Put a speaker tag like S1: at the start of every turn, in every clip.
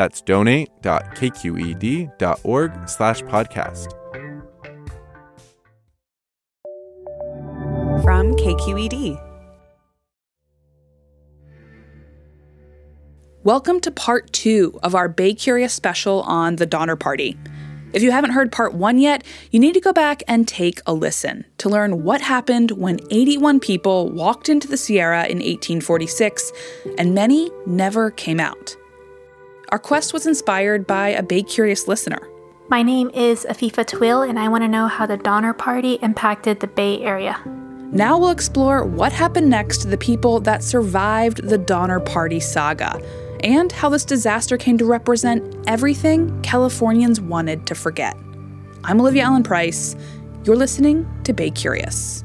S1: That's donate.kqed.org slash podcast.
S2: From KQED. Welcome to part two of our Bay Curious special on the Donner Party. If you haven't heard part one yet, you need to go back and take a listen to learn what happened when 81 people walked into the Sierra in 1846 and many never came out. Our quest was inspired by a Bay Curious listener.
S3: My name is Afifa Twill, and I want to know how the Donner Party impacted the Bay Area.
S2: Now we'll explore what happened next to the people that survived the Donner Party saga and how this disaster came to represent everything Californians wanted to forget. I'm Olivia Allen Price. You're listening to Bay Curious.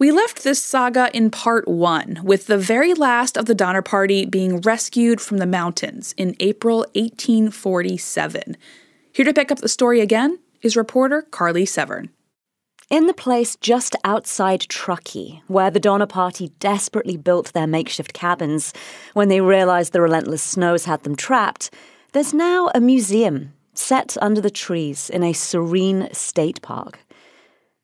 S2: We left this saga in part one, with the very last of the Donner Party being rescued from the mountains in April 1847. Here to pick up the story again is reporter Carly Severn.
S4: In the place just outside Truckee, where the Donner Party desperately built their makeshift cabins when they realized the relentless snows had them trapped, there's now a museum set under the trees in a serene state park.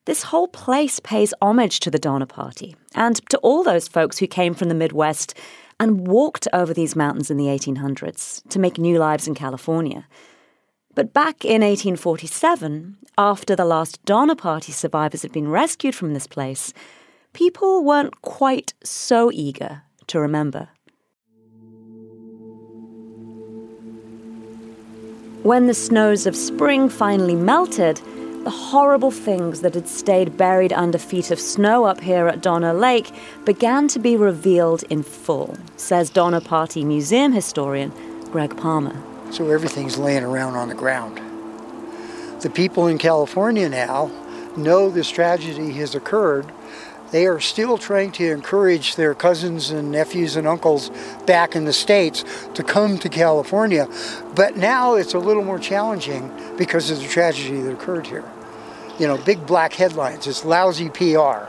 S4: This whole place pays homage to the Donner Party and to all those folks who came from the Midwest and walked over these mountains in the 1800s to make new lives in California. But back in 1847, after the last Donner Party survivors had been rescued from this place, people weren't quite so eager to remember. When the snows of spring finally melted, the horrible things that had stayed buried under feet of snow up here at Donner Lake began to be revealed in full, says Donner Party museum historian Greg Palmer.
S5: So everything's laying around on the ground. The people in California now know this tragedy has occurred. They are still trying to encourage their cousins and nephews and uncles back in the States to come to California. But now it's a little more challenging because of the tragedy that occurred here. You know, big black headlines, it's lousy PR.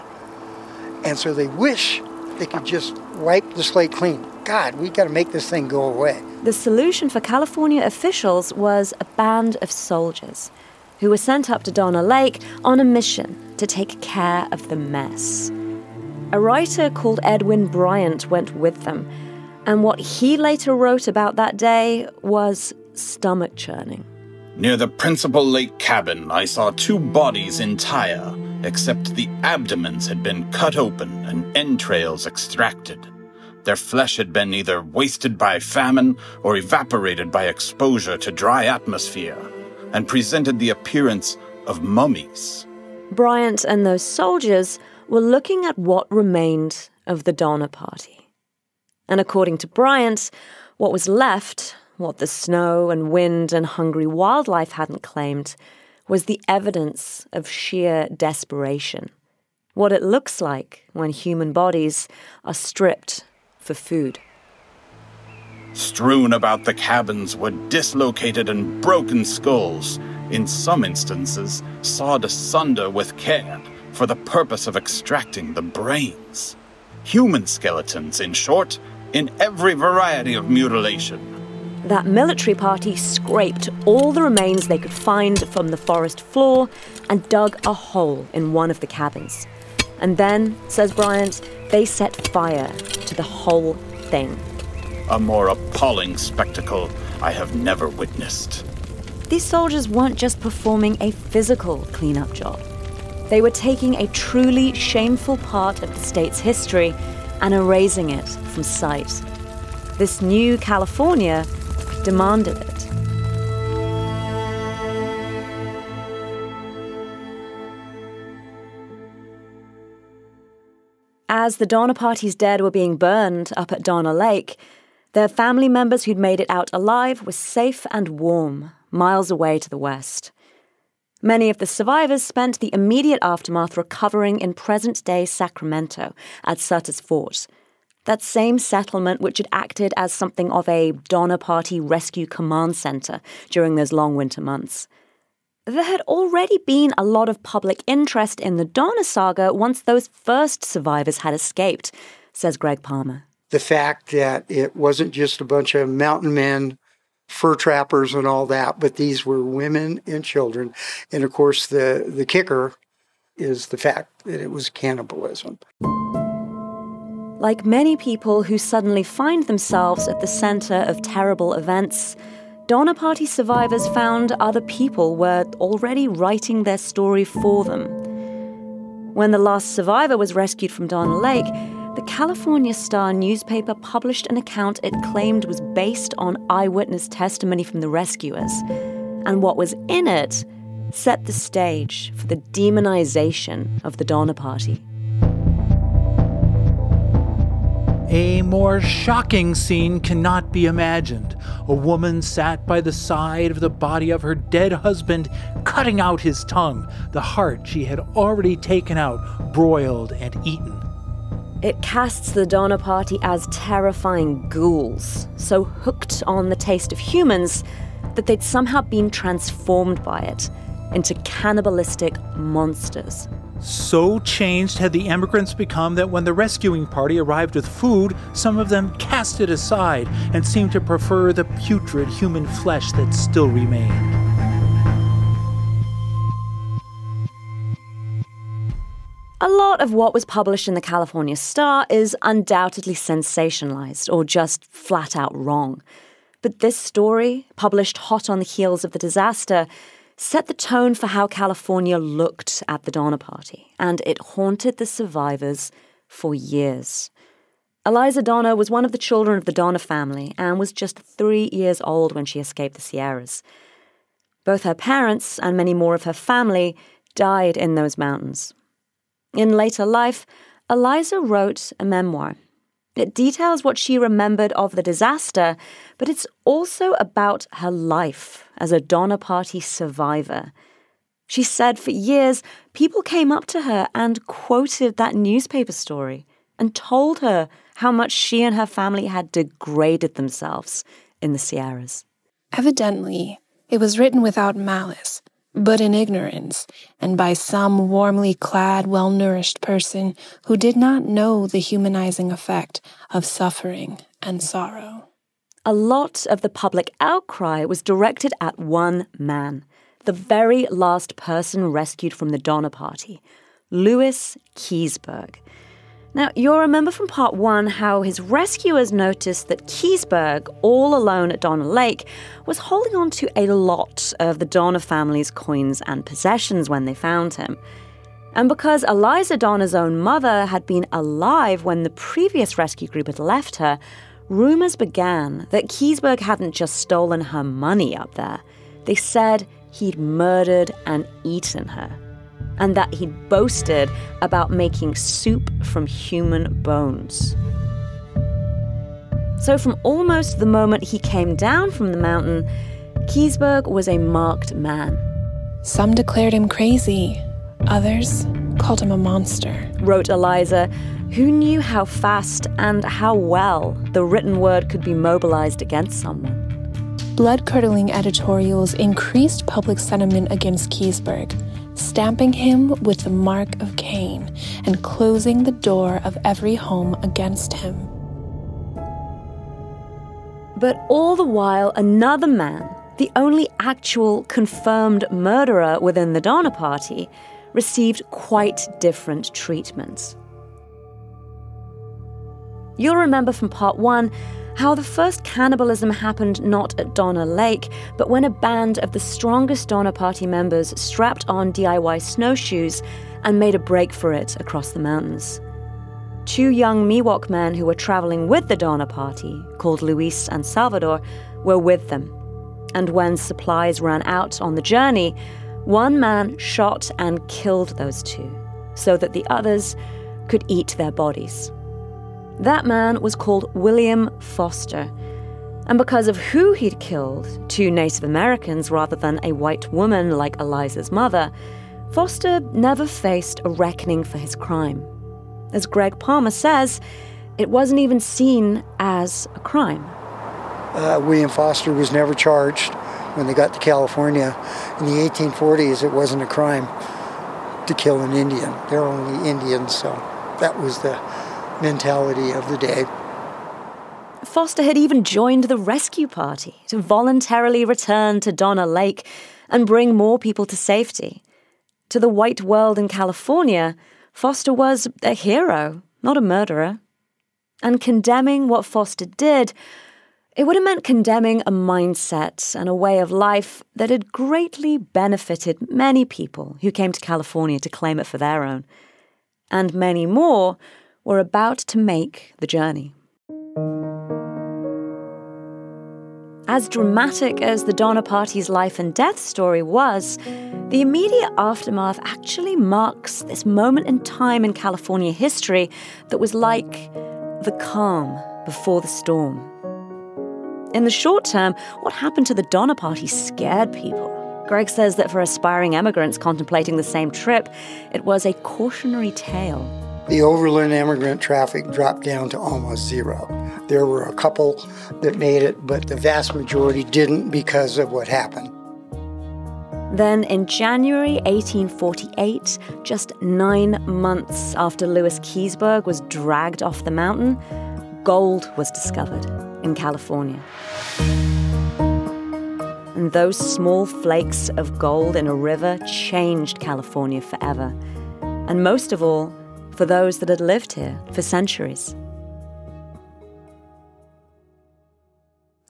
S5: And so they wish they could just wipe the slate clean. God, we got to make this thing go away.
S4: The solution for California officials was a band of soldiers who were sent up to Donner Lake on a mission to take care of the mess. A writer called Edwin Bryant went with them, and what he later wrote about that day was stomach churning.
S6: Near the principal lake cabin, I saw two bodies entire, except the abdomens had been cut open and entrails extracted. Their flesh had been either wasted by famine or evaporated by exposure to dry atmosphere, and presented the appearance of mummies.
S4: Bryant and those soldiers were looking at what remained of the Donner Party. And according to Bryant, what was left what the snow and wind and hungry wildlife hadn't claimed was the evidence of sheer desperation. What it looks like when human bodies are stripped for food.
S6: Strewn about the cabins were dislocated and broken skulls, in some instances, sawed asunder with care for the purpose of extracting the brains. Human skeletons, in short, in every variety of mutilation.
S4: That military party scraped all the remains they could find from the forest floor and dug a hole in one of the cabins. And then, says Bryant, they set fire to the whole thing.
S6: A more appalling spectacle I have never witnessed.
S4: These soldiers weren't just performing a physical cleanup job. They were taking a truly shameful part of the state's history and erasing it from sight. This new California demanded it. As the Donner Party's dead were being burned up at Donner Lake, their family members who'd made it out alive were safe and warm, miles away to the west. Many of the survivors spent the immediate aftermath recovering in present day Sacramento at Sutter's Fort, that same settlement which had acted as something of a Donner Party rescue command center during those long winter months. There had already been a lot of public interest in the Donner saga once those first survivors had escaped, says Greg Palmer.
S5: The fact that it wasn't just a bunch of mountain men, fur trappers, and all that, but these were women and children. And of course, the, the kicker is the fact that it was cannibalism.
S4: Like many people who suddenly find themselves at the center of terrible events, Donner Party survivors found other people were already writing their story for them. When the last survivor was rescued from Donner Lake, the California Star newspaper published an account it claimed was based on eyewitness testimony from the rescuers. And what was in it set the stage for the demonization of the Donner Party.
S7: A more shocking scene cannot be imagined. A woman sat by the side of the body of her dead husband, cutting out his tongue, the heart she had already taken out, broiled and eaten.
S4: It casts the Donner Party as terrifying ghouls, so hooked on the taste of humans that they'd somehow been transformed by it into cannibalistic monsters.
S7: So changed had the emigrants become that when the rescuing party arrived with food, some of them cast it aside and seemed to prefer the putrid human flesh that still remained.
S4: Lot of what was published in the California Star is undoubtedly sensationalized or just flat out wrong. But this story, published hot on the heels of the disaster, set the tone for how California looked at the Donner Party, and it haunted the survivors for years. Eliza Donner was one of the children of the Donner family and was just three years old when she escaped the Sierras. Both her parents and many more of her family died in those mountains. In later life, Eliza wrote a memoir it details what she remembered of the disaster, but it's also about her life as a Donner Party survivor. She said for years, people came up to her and quoted that newspaper story and told her how much she and her family had degraded themselves in the Sierras.
S8: Evidently, it was written without malice, but in ignorance, and by some warmly clad, well nourished person who did not know the humanizing effect of suffering and sorrow.
S4: A lot of the public outcry was directed at one man, the very last person rescued from the Donner Party, Louis Keseberg. Now, you'll remember from part one how his rescuers noticed that Keseberg, all alone at Donner Lake, was holding on to a lot of the Donner family's coins and possessions when they found him. And because Eliza Donner's own mother had been alive when the previous rescue group had left her, rumors began that Keseberg hadn't just stolen her money up there. They said he'd murdered and eaten her and that he'd boasted about making soup from human bones. So, from almost the moment he came down from the mountain, Keseberg was a marked man.
S8: Some declared him crazy, others called him a monster,
S4: wrote Eliza, who knew how fast and how well the written word could be mobilized against someone.
S8: Blood curdling editorials increased public sentiment against Keseberg stamping him with the mark of Cain and closing the door of every home against him.
S4: But all the while, another man, the only actual confirmed murderer within the Donner Party, received quite different treatment. You'll remember from part one how the first cannibalism happened not at Donner Lake, but when a band of the strongest Donner Party members strapped on DIY snowshoes and made a break for it across the mountains. Two young Miwok men who were traveling with the Donner Party, called Luis and Salvador, were with them. And when supplies ran out on the journey, one man shot and killed those two so that the others could eat their bodies. That man was called William Foster. And because of who he'd killed, two Native Americans rather than a white woman like Eliza's mother, Foster never faced a reckoning for his crime. As Greg Palmer says, it wasn't even seen as a crime.
S5: Uh, William Foster was never charged when they got to California. In the 1840s, it wasn't a crime to kill an Indian. They're only Indians, so that was the mentality of the day.
S4: Foster had even joined the rescue party to voluntarily return to Donner Lake and bring more people to safety. To the white world in California, Foster was a hero, not a murderer. And condemning what Foster did, it would have meant condemning a mindset and a way of life that had greatly benefited many people who came to California to claim it for their own. And many more were about to make the journey. As dramatic as the Donner Party's life and death story was, the immediate aftermath actually marks this moment in time in California history that was like the calm before the storm. In the short term, what happened to the Donner Party scared people. Greg says that for aspiring emigrants contemplating the same trip, it was a cautionary tale
S5: the overland immigrant traffic dropped down to almost zero. There were a couple that made it, but the vast majority didn't because of what happened.
S4: Then in January 1848, just nine months after Lewis Keseberg was dragged off the mountain, gold was discovered in California. And those small flakes of gold in a river changed California forever. And most of all, for those that had lived here for centuries.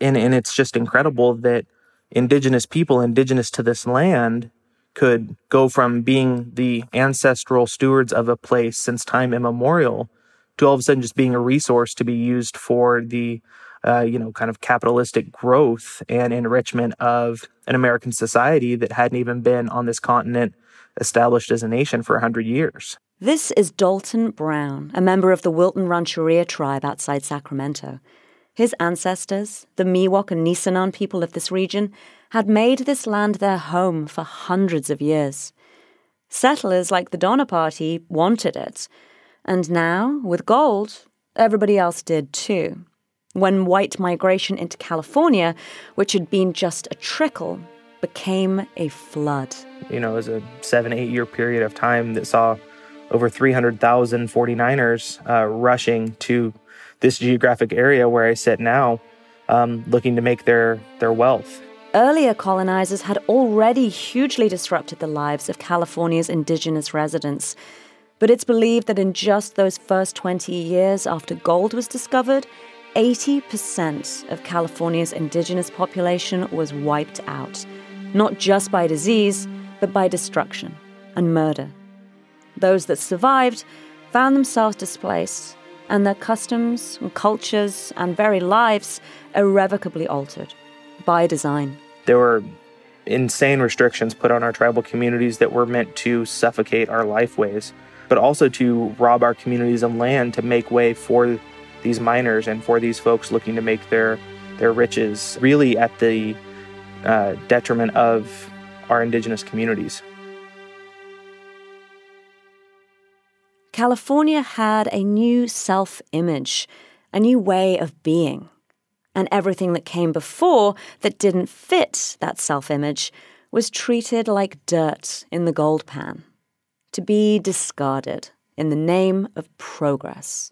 S9: And, and it's just incredible that indigenous people, indigenous to this land, could go from being the ancestral stewards of a place since time immemorial to all of a sudden just being a resource to be used for the uh, you know kind of capitalistic growth and enrichment of an American society that hadn't even been on this continent established as a nation for 100 years.
S4: This is Dalton Brown, a member of the Wilton Rancheria tribe outside Sacramento. His ancestors, the Miwok and Nisenan people of this region, had made this land their home for hundreds of years. Settlers like the Donner Party wanted it. And now, with gold, everybody else did too. When white migration into California, which had been just a trickle, became a flood.
S9: You know, it was a seven, eight year period of time that saw over 300,000 49ers uh, rushing to this geographic area where I sit now, um, looking to make their, their wealth.
S4: Earlier colonizers had already hugely disrupted the lives of California's indigenous residents. But it's believed that in just those first 20 years after gold was discovered, 80% of California's indigenous population was wiped out, not just by disease, but by destruction and murder. Those that survived found themselves displaced, and their customs and cultures and very lives irrevocably altered by design.
S9: There were insane restrictions put on our tribal communities that were meant to suffocate our lifeways, but also to rob our communities of land to make way for these miners and for these folks looking to make their their riches, really at the uh, detriment of our indigenous communities.
S4: California had a new self image, a new way of being. And everything that came before that didn't fit that self image was treated like dirt in the gold pan, to be discarded in the name of progress.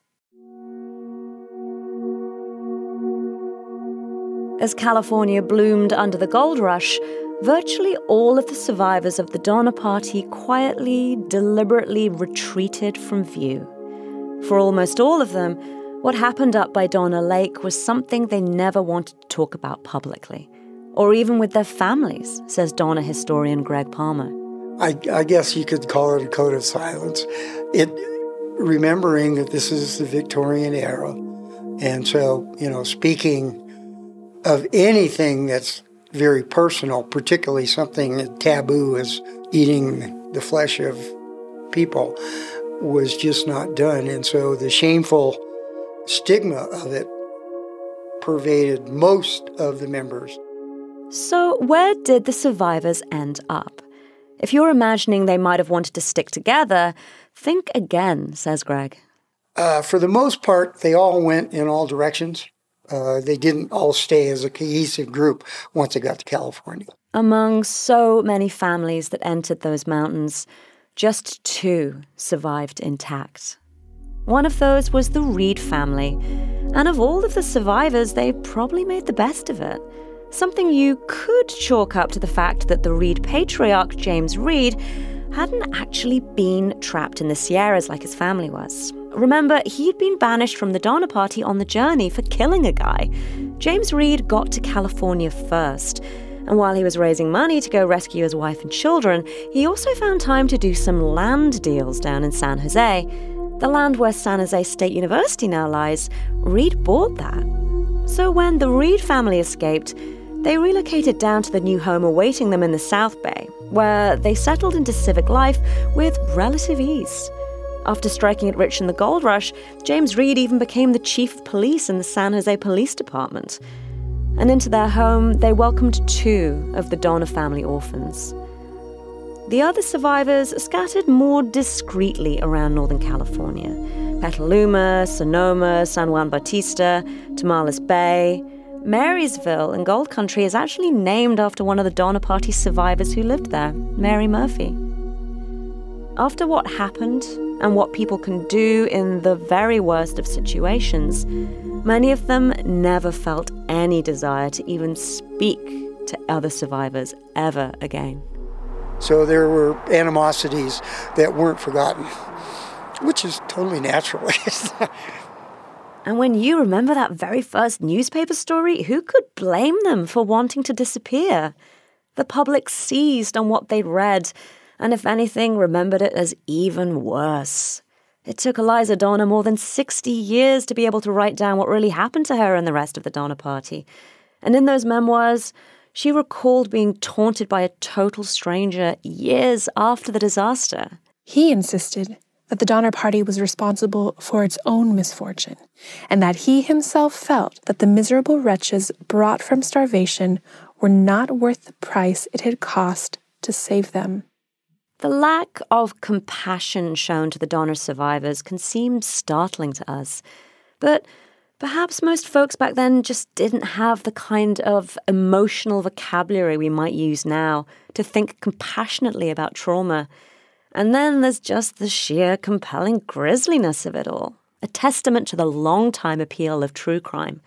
S4: As California bloomed under the gold rush, virtually all of the survivors of the Donner Party quietly, deliberately retreated from view. For almost all of them, what happened up by Donner Lake was something they never wanted to talk about publicly, or even with their families, says Donner historian Greg Palmer.
S5: I, I guess you could call it a code of silence. It remembering that this is the Victorian era, and so you know, speaking of anything that's very personal, particularly something taboo as eating the flesh of people, was just not done. And so the shameful stigma of it pervaded most of the members.
S4: So, where did the survivors end up? If you're imagining they might have wanted to stick together, think again, says Greg.
S5: Uh, for the most part, they all went in all directions. Uh, they didn't all stay as a cohesive group once they got to California.
S4: Among so many families that entered those mountains, just two survived intact. One of those was the Reed family, and of all of the survivors, they probably made the best of it. Something you could chalk up to the fact that the Reed patriarch, James Reed, hadn't actually been trapped in the Sierras like his family was. Remember, he'd been banished from the Donner Party on the journey for killing a guy. James Reed got to California first. And while he was raising money to go rescue his wife and children, he also found time to do some land deals down in San Jose. The land where San Jose State University now lies, Reed bought that. So when the Reed family escaped, they relocated down to the new home awaiting them in the South Bay, where they settled into civic life with relative ease. After striking it rich in the gold rush, James Reed even became the chief of police in the San Jose Police Department. And into their home, they welcomed two of the Donner family orphans. The other survivors scattered more discreetly around Northern California Petaluma, Sonoma, San Juan Bautista, Tomales Bay. Marysville in Gold Country is actually named after one of the Donner Party survivors who lived there, Mary Murphy. After what happened and what people can do in the very worst of situations, many of them never felt any desire to even speak to other survivors ever again.
S5: So there were animosities that weren't forgotten, which is totally natural.
S4: and when you remember that very first newspaper story, who could blame them for wanting to disappear? The public seized on what they'd read and if anything, remembered it as even worse. It took Eliza Donner more than 60 years to be able to write down what really happened to her and the rest of the Donner Party. And in those memoirs, she recalled being taunted by a total stranger years after the disaster.
S8: He insisted that the Donner Party was responsible for its own misfortune, and that he himself felt that the miserable wretches brought from starvation were not worth the price it had cost to save them.
S4: The lack of compassion shown to the Donner survivors can seem startling to us, but perhaps most folks back then just didn't have the kind of emotional vocabulary we might use now to think compassionately about trauma. And then there's just the sheer compelling grisliness of it all, a testament to the long time appeal of true crime.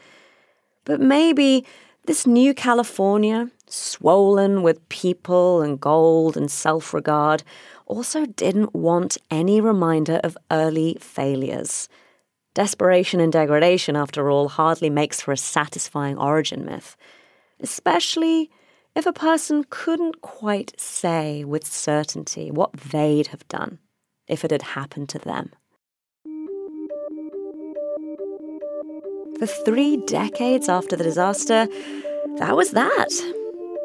S4: But maybe this new California, swollen with people and gold and self regard, also didn't want any reminder of early failures. Desperation and degradation, after all, hardly makes for a satisfying origin myth, especially if a person couldn't quite say with certainty what they'd have done if it had happened to them. For three decades after the disaster, that was that.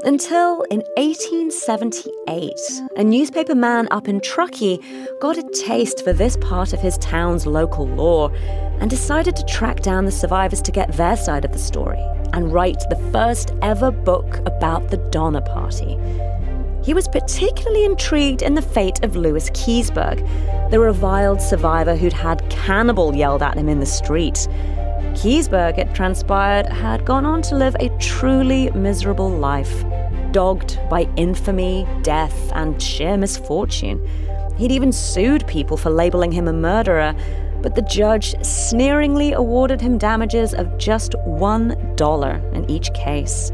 S4: Until in 1878, a newspaper man up in Truckee got a taste for this part of his town's local lore and decided to track down the survivors to get their side of the story and write the first ever book about the Donner Party. He was particularly intrigued in the fate of Lewis Keseberg, the reviled survivor who'd had cannibal yelled at him in the street. Keseberg, it transpired, had gone on to live a truly miserable life. dogged by infamy, death, and sheer misfortune. He'd even sued people for labeling him a murderer, but the judge sneeringly awarded him damages of just $1 in each case.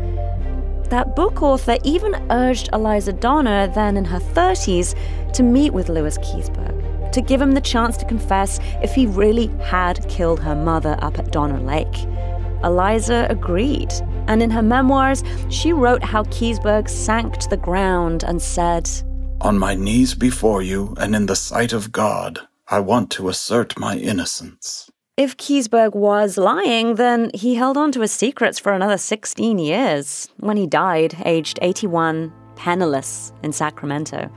S4: That book author even urged Eliza Donner, then in her 30s, to meet with Lewis Keseberg, to give him the chance to confess if he really had killed her mother up at Donner Lake. Eliza agreed, and in her memoirs, she wrote how Keseberg sank to the ground and said,
S6: On my knees before you and in the sight of God, I want to assert my innocence.
S4: If Keseberg was lying, then he held on to his secrets for another 16 years when he died, aged 81, penniless in Sacramento.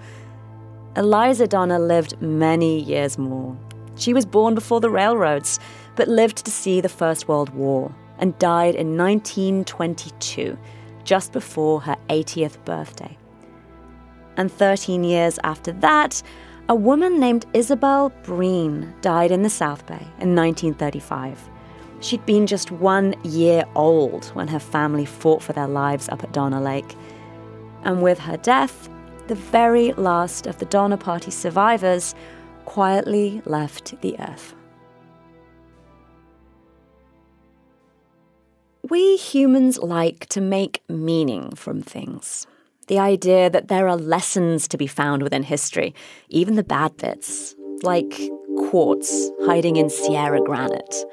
S4: Eliza Donner lived many years more. She was born before the railroads, but lived to see the First World War and died in 1922, just before her 80th birthday. And 13 years after that, a woman named Isabel Breen died in the South Bay in 1935. She'd been just one year old when her family fought for their lives up at Donner Lake. And with her death, the very last of the Donner Party survivors quietly left the earth. We humans like to make meaning from things. The idea that there are lessons to be found within history, even the bad bits, like quartz hiding in Sierra granite.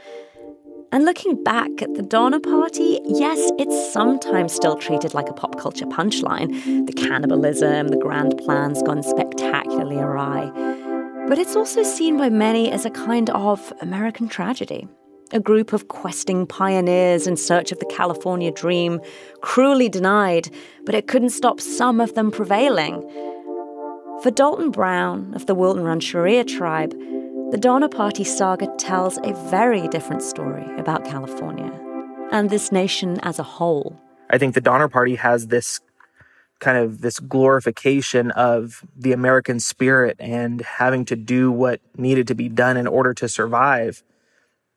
S4: And looking back at the Donner Party, yes, it's sometimes still treated like a pop culture punchline. The cannibalism, the grand plans gone spectacularly awry. But it's also seen by many as a kind of American tragedy a group of questing pioneers in search of the California dream, cruelly denied, but it couldn't stop some of them prevailing. For Dalton Brown of the Wilton Rancheria tribe, the Donner Party saga tells a very different story about California and this nation as a whole.
S9: I think the Donner Party has this kind of this glorification of the American spirit and having to do what needed to be done in order to survive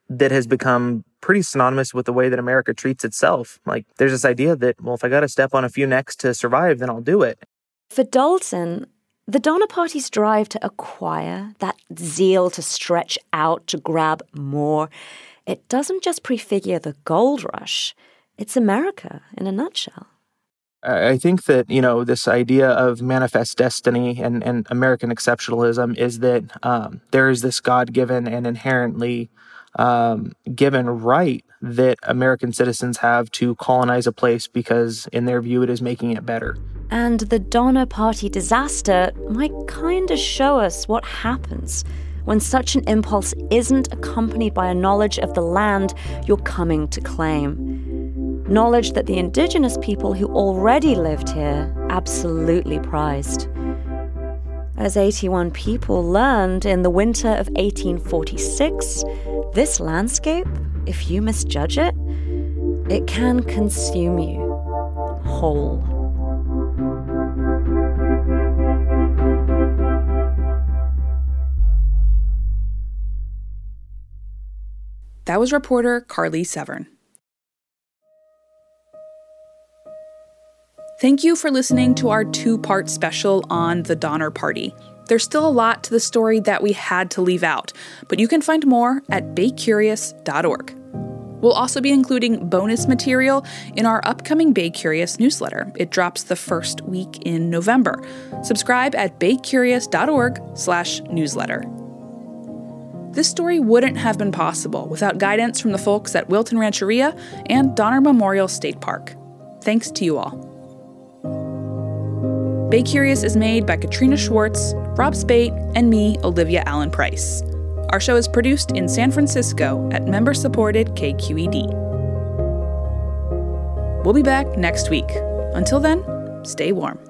S9: that has become pretty synonymous with the way that America treats itself. Like there's this idea that, well, if I got to step on a few necks to survive, then I'll do it.
S4: For Dalton, the Donner Party's drive to acquire, that zeal to stretch out, to grab more, it doesn't just prefigure the gold rush, it's America in a nutshell.
S9: I think that, you know, this idea of manifest destiny and, and American exceptionalism is that um, there is this God given and inherently um, given right that American citizens have to colonize a place because, in their view, it is making it better.
S4: And the Donner Party disaster might kind of show us what happens when such an impulse isn't accompanied by a knowledge of the land you're coming to claim. Knowledge that the indigenous people who already lived here absolutely prized. As 81 people learned in the winter of 1846, this landscape, if you misjudge it, it can consume you whole.
S2: That was reporter Carly Severn. Thank you for listening to our two part special on the Donner Party. There's still a lot to the story that we had to leave out, but you can find more at baycurious.org. We'll also be including bonus material in our upcoming Bay Curious newsletter. It drops the first week in November. Subscribe at baycurious.org/newsletter. This story wouldn't have been possible without guidance from the folks at Wilton Rancheria and Donner Memorial State Park. Thanks to you all. Bay Curious is made by Katrina Schwartz, Rob Speight, and me, Olivia Allen Price. Our show is produced in San Francisco at member supported KQED. We'll be back next week. Until then, stay warm.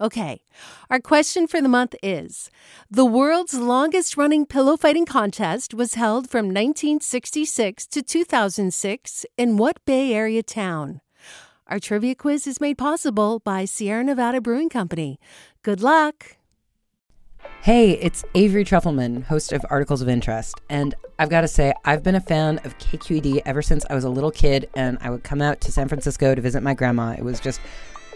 S10: Okay, our question for the month is The world's longest running pillow fighting contest was held from 1966 to 2006 in what Bay Area town? Our trivia quiz is made possible by Sierra Nevada Brewing Company. Good luck!
S11: Hey, it's Avery Trufelman, host of Articles of Interest. And I've got to say, I've been a fan of KQED ever since I was a little kid and I would come out to San Francisco to visit my grandma. It was just